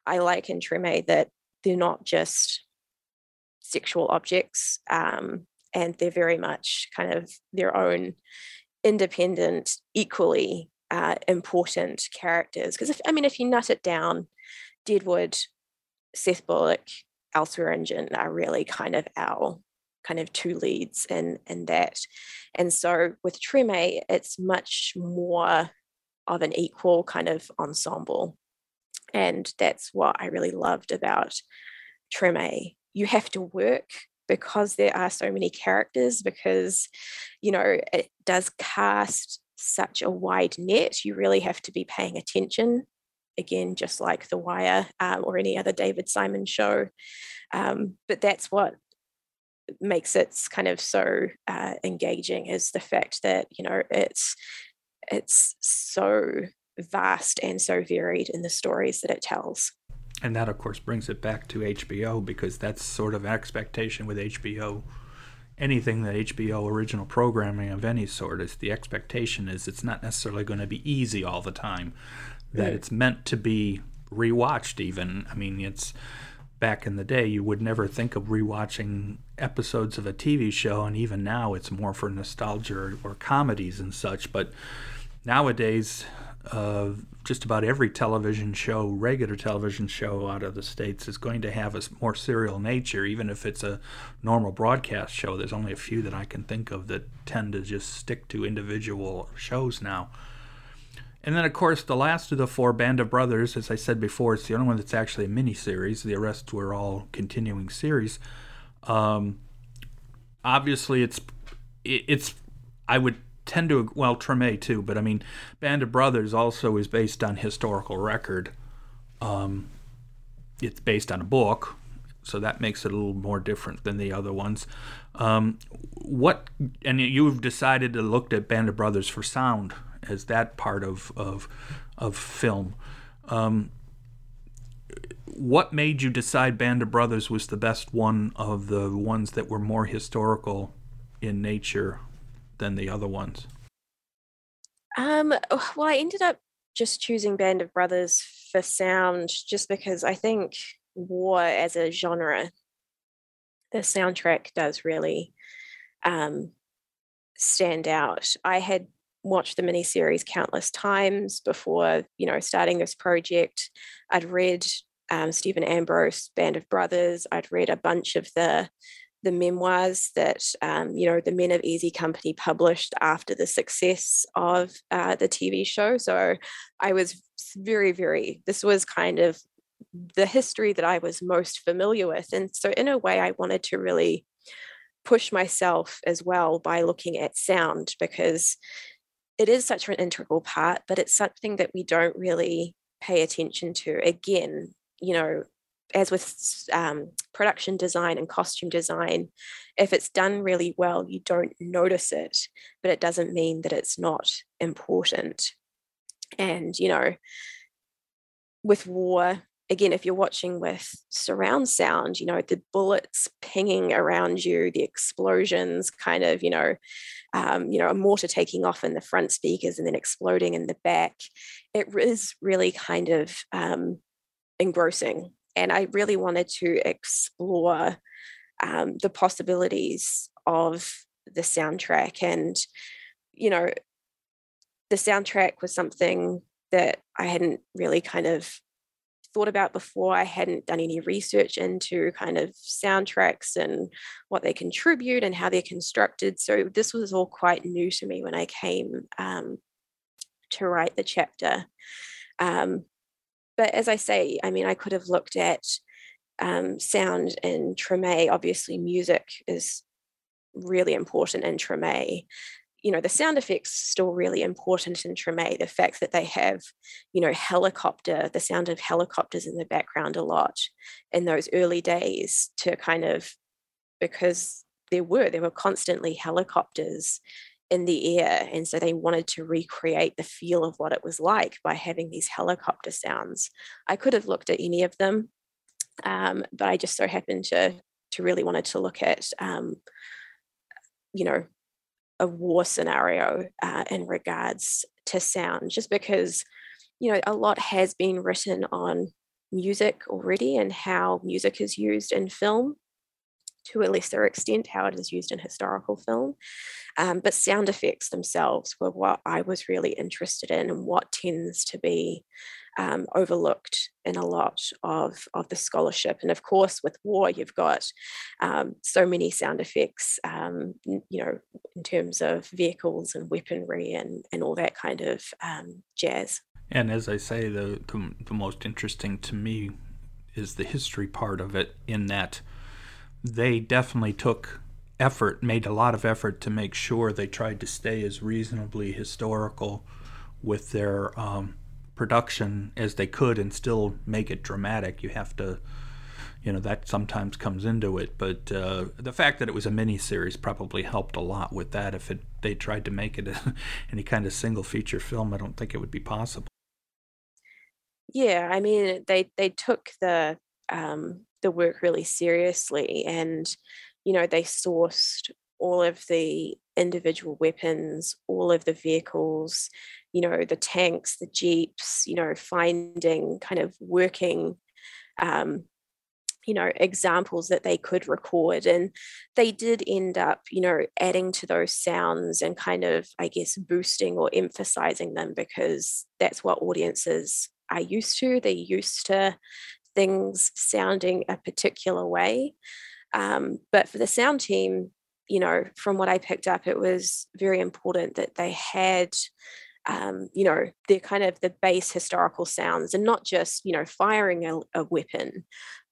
I like in Treme that they're not just sexual objects um, and they're very much kind of their own independent, equally uh, important characters. Because, if I mean, if you nut it down, Deadwood, Seth Bullock, Al Swearingen are really kind of our kind of two leads in in that. And so with Treme, it's much more of an equal kind of ensemble. And that's what I really loved about Treme. You have to work because there are so many characters, because, you know, it does cast such a wide net. You really have to be paying attention. Again, just like The Wire um, or any other David Simon show. Um, but that's what makes it kind of so uh, engaging is the fact that you know it's it's so vast and so varied in the stories that it tells.
And that, of course, brings it back to HBO because that's sort of expectation with HBO. Anything that HBO original programming of any sort is the expectation is it's not necessarily going to be easy all the time. That mm. it's meant to be rewatched. Even I mean, it's back in the day, you would never think of rewatching episodes of a TV show, and even now it's more for nostalgia or, or comedies and such. But nowadays, uh, just about every television show, regular television show out of the States, is going to have a more serial nature, even if it's a normal broadcast show. There's only a few that I can think of that tend to just stick to individual shows now. And then, of course, the last of the four Band of Brothers, as I said before, it's the only one that's actually a mini series. The rest were all continuing series. Um, obviously, it's it's I would tend to well Treme too, but I mean, Band of Brothers also is based on historical record. Um, it's based on a book, so that makes it a little more different than the other ones. Um, what and you've decided to look at Band of Brothers for sound as that part of of of film. Um, what made you decide Band of Brothers was the best one of the ones that were more historical in nature than the other ones?
Um, well, I ended up just choosing Band of Brothers for sound just because I think war as a genre, the soundtrack does really um, stand out. I had watched the miniseries countless times before, you know, starting this project. I'd read um, Stephen Ambrose, Band of Brothers. I'd read a bunch of the the memoirs that um, you know the Men of Easy Company published after the success of uh, the TV show. So I was very, very. This was kind of the history that I was most familiar with, and so in a way, I wanted to really push myself as well by looking at sound because it is such an integral part, but it's something that we don't really pay attention to. Again, you know, as with um, production design and costume design, if it's done really well, you don't notice it, but it doesn't mean that it's not important. And, you know, with war, again, if you're watching with surround sound, you know, the bullets pinging around you, the explosions kind of, you know, um, you know, a mortar taking off in the front speakers and then exploding in the back, it is really kind of um, engrossing. And I really wanted to explore um, the possibilities of the soundtrack. And, you know, the soundtrack was something that I hadn't really kind of thought about before. I hadn't done any research into kind of soundtracks and what they contribute and how they're constructed. So this was all quite new to me when I came um, to write the chapter. Um, but as I say, I mean, I could have looked at um, sound in Treme. Obviously, music is really important in Treme you know the sound effects still really important in Treme. The fact that they have, you know, helicopter, the sound of helicopters in the background a lot in those early days to kind of because there were there were constantly helicopters in the air and so they wanted to recreate the feel of what it was like by having these helicopter sounds. I could have looked at any of them um, but i just so happened to to really wanted to look at um, you know a war scenario uh, in regards to sound, just because, you know, a lot has been written on music already and how music is used in film to a lesser extent how it is used in historical film. Um, but sound effects themselves were what I was really interested in and what tends to be um, overlooked in a lot of, of the scholarship. And of course, with war, you've got um, so many sound effects, um, you know, in terms of vehicles and weaponry and, and all that kind of um, jazz.
And as I say, the, the, the most interesting to me is the history part of it, in that they definitely took effort, made a lot of effort to make sure they tried to stay as reasonably historical with their um, production as they could and still make it dramatic. You have to, you know, that sometimes comes into it. But uh, the fact that it was a miniseries probably helped a lot with that. If it, they tried to make it a, any kind of single feature film, I don't think it would be possible.
Yeah, I mean, they they took the um, the work really seriously, and you know, they sourced all of the individual weapons, all of the vehicles, you know, the tanks, the jeeps, you know, finding kind of working, um, you know, examples that they could record. And they did end up, you know, adding to those sounds and kind of, I guess, boosting or emphasizing them because that's what audiences are used to. They're used to things sounding a particular way. Um, but for the sound team, you know, from what I picked up, it was very important that they had, um, you know, the kind of the base historical sounds and not just, you know, firing a, a weapon,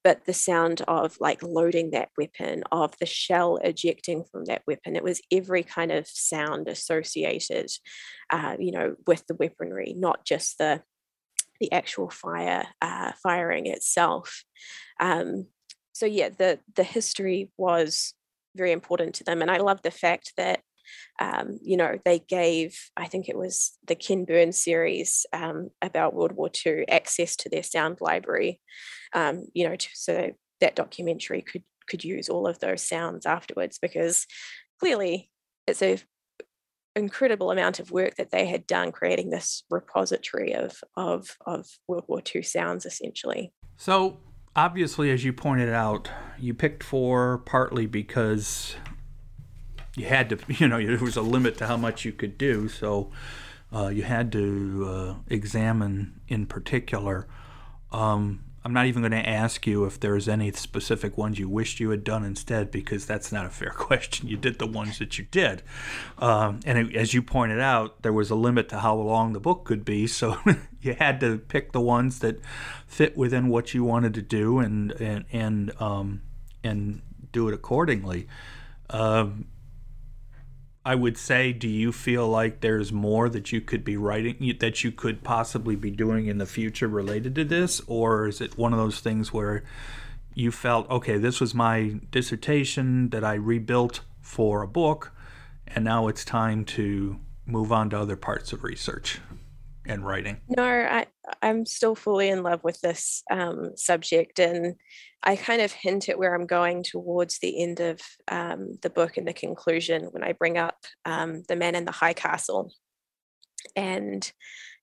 but the sound of like loading that weapon, of the shell ejecting from that weapon. It was every kind of sound associated, uh, you know, with the weaponry, not just the the actual fire uh, firing itself. Um, so yeah, the the history was very important to them. And I love the fact that, um, you know, they gave, I think it was the Ken Burns series um, about World War II, access to their sound library, um, you know, to, so that documentary could could use all of those sounds afterwards because clearly it's a incredible amount of work that they had done creating this repository of of of World War II sounds essentially.
So obviously, as you pointed out, you picked four partly because you had to, you know, there was a limit to how much you could do. So uh, you had to uh, examine in particular. Um, I'm not even going to ask you if there's any specific ones you wished you had done instead, because that's not a fair question. You did the ones that you did. Um, and it, as you pointed out, there was a limit to how long the book could be. So you had to pick the ones that fit within what you wanted to do and, and, and, um, and do it accordingly. Um, I would say, do you feel like there's more that you could be writing, that you could possibly be doing in the future related to this? Or is it one of those things where you felt, okay, this was my dissertation that I rebuilt for a book, and now it's time to move on to other parts of research? And writing?
No, I, I'm still fully in love with this um, subject. And I kind of hint at where I'm going towards the end of um, the book and the conclusion when I bring up um, the man in the high castle. And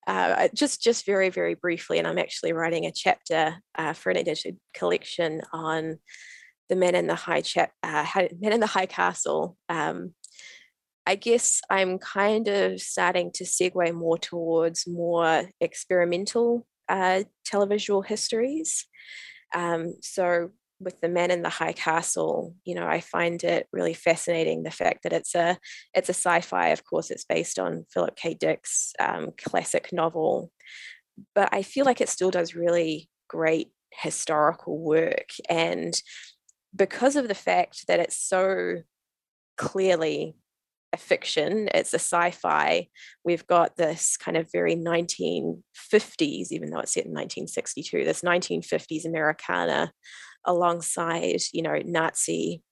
uh, just just very very briefly, and I'm actually writing a chapter uh, for an edited collection on the men in the high chap uh, men in the high castle um, I guess I'm kind of starting to segue more towards more experimental uh, televisual histories. Um, so with the man in the high castle you know i find it really fascinating the fact that it's a it's a sci-fi of course it's based on philip k dick's um, classic novel but i feel like it still does really great historical work and because of the fact that it's so clearly fiction, it's a sci fi. We've got this kind of very 1950s, even though it's set in 1962, this 1950s Americana alongside, you know, Nazi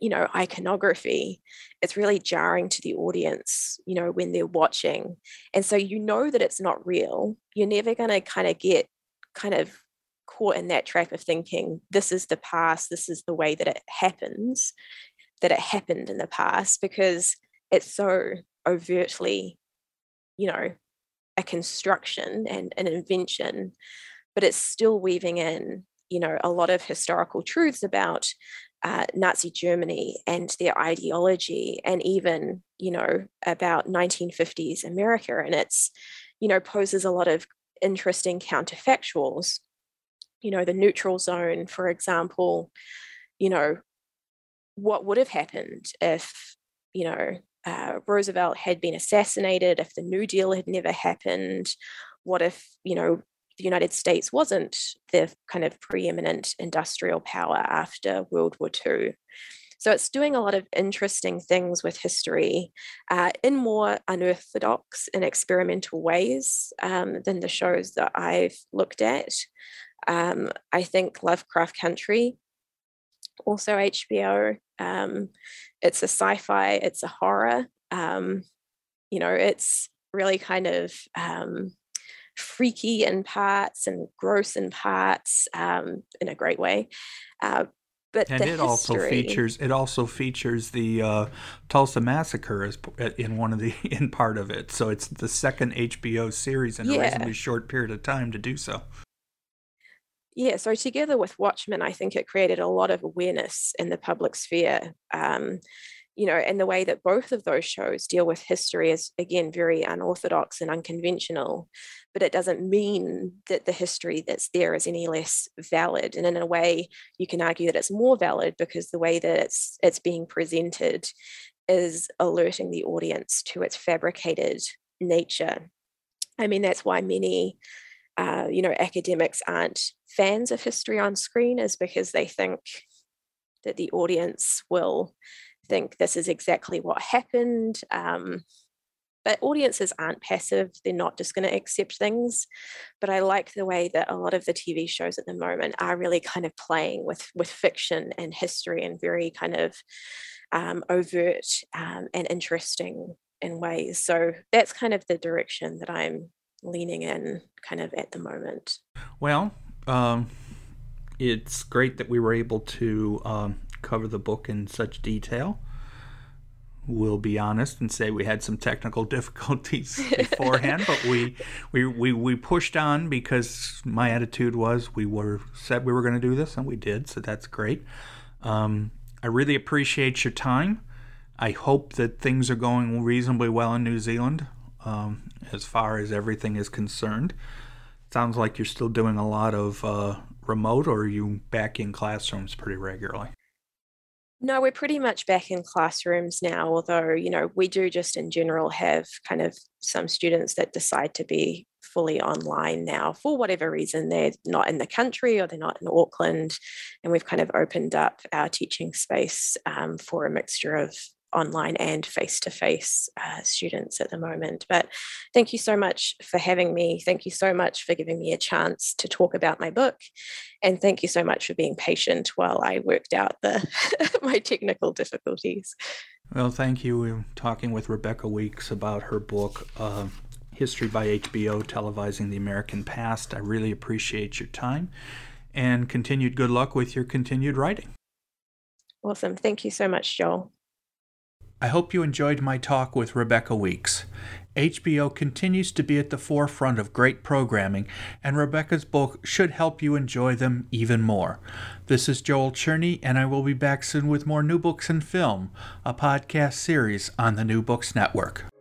you know iconography. It's really jarring to the audience you know when they're watching. And so you know that it's not real. You're never going to kind of get kind of caught in that trap of thinking this is the past this is the way that it happens that it happened in the past because it's so overtly, you know, a construction and an invention, but it's still weaving in, you know, a lot of historical truths about uh, Nazi Germany and their ideology, and even, you know, about 1950s America. And it's, you know, poses a lot of interesting counterfactuals. You know, the neutral zone, for example, you know, what would have happened if, you know, uh, Roosevelt had been assassinated, if the New Deal had never happened, what if, you know, the United States wasn't the kind of preeminent industrial power after World War II? So it's doing a lot of interesting things with history uh, in more unorthodox and experimental ways um, than the shows that I've looked at. Um, I think Lovecraft Country, also HBO, um, it's a sci-fi, it's a horror. Um, you know, it's really kind of um, freaky in parts and gross in parts um, in a great way. Uh, but
and it history, also features it also features the uh, Tulsa massacre as in one of the in part of it. So it's the second HBO series in yeah. a reasonably short period of time to do so
yeah, so together with Watchmen, I think it created a lot of awareness in the public sphere. Um, you know, and the way that both of those shows deal with history is again very unorthodox and unconventional, but it doesn't mean that the history that's there is any less valid. And in a way, you can argue that it's more valid because the way that it's it's being presented is alerting the audience to its fabricated nature. I mean, that's why many uh, you know, academics aren't fans of history on screen is because they think that the audience will think this is exactly what happened. Um, but audiences aren't passive, they're not just going to accept things. But I like the way that a lot of the TV shows at the moment are really kind of playing with, with fiction and history in very kind of um, overt um, and interesting in ways. So that's kind of the direction that I'm leaning in kind of at the moment?
Well, um, it's great that we were able to um, cover the book in such detail. We'll be honest and say we had some technical difficulties beforehand, but we, we we we pushed on because my attitude was we were said we were going to do this and we did, so that's great. Um, I really appreciate your time. I hope that things are going reasonably well in New Zealand um, as far as everything is concerned. Sounds like you're still doing a lot of uh, remote, or are you back in classrooms pretty regularly?
No, we're pretty much back in classrooms now, although, you know, we do just in general have kind of some students that decide to be fully online now for whatever reason. They're not in the country or they're not in Auckland. And we've kind of opened up our teaching space um, for a mixture of online and face to face students at the moment. But thank you so much for having me. Thank you so much for giving me a chance to talk about my book. And thank you so much for being patient while I worked out the my technical difficulties.
Well, thank you. We're talking with Rebecca Weeks about her book, uh, History by HBO Televising the American Past. I really appreciate your time and continued good luck with your continued writing.
Awesome. Thank you so much, Joel.
I hope you enjoyed my talk with Rebecca Weeks. HBO continues to be at the forefront of great programming, and Rebecca's book should help you enjoy them even more. This is Joel Cherney, and I will be back soon with more New Books in Film, a podcast series on the New Books Network.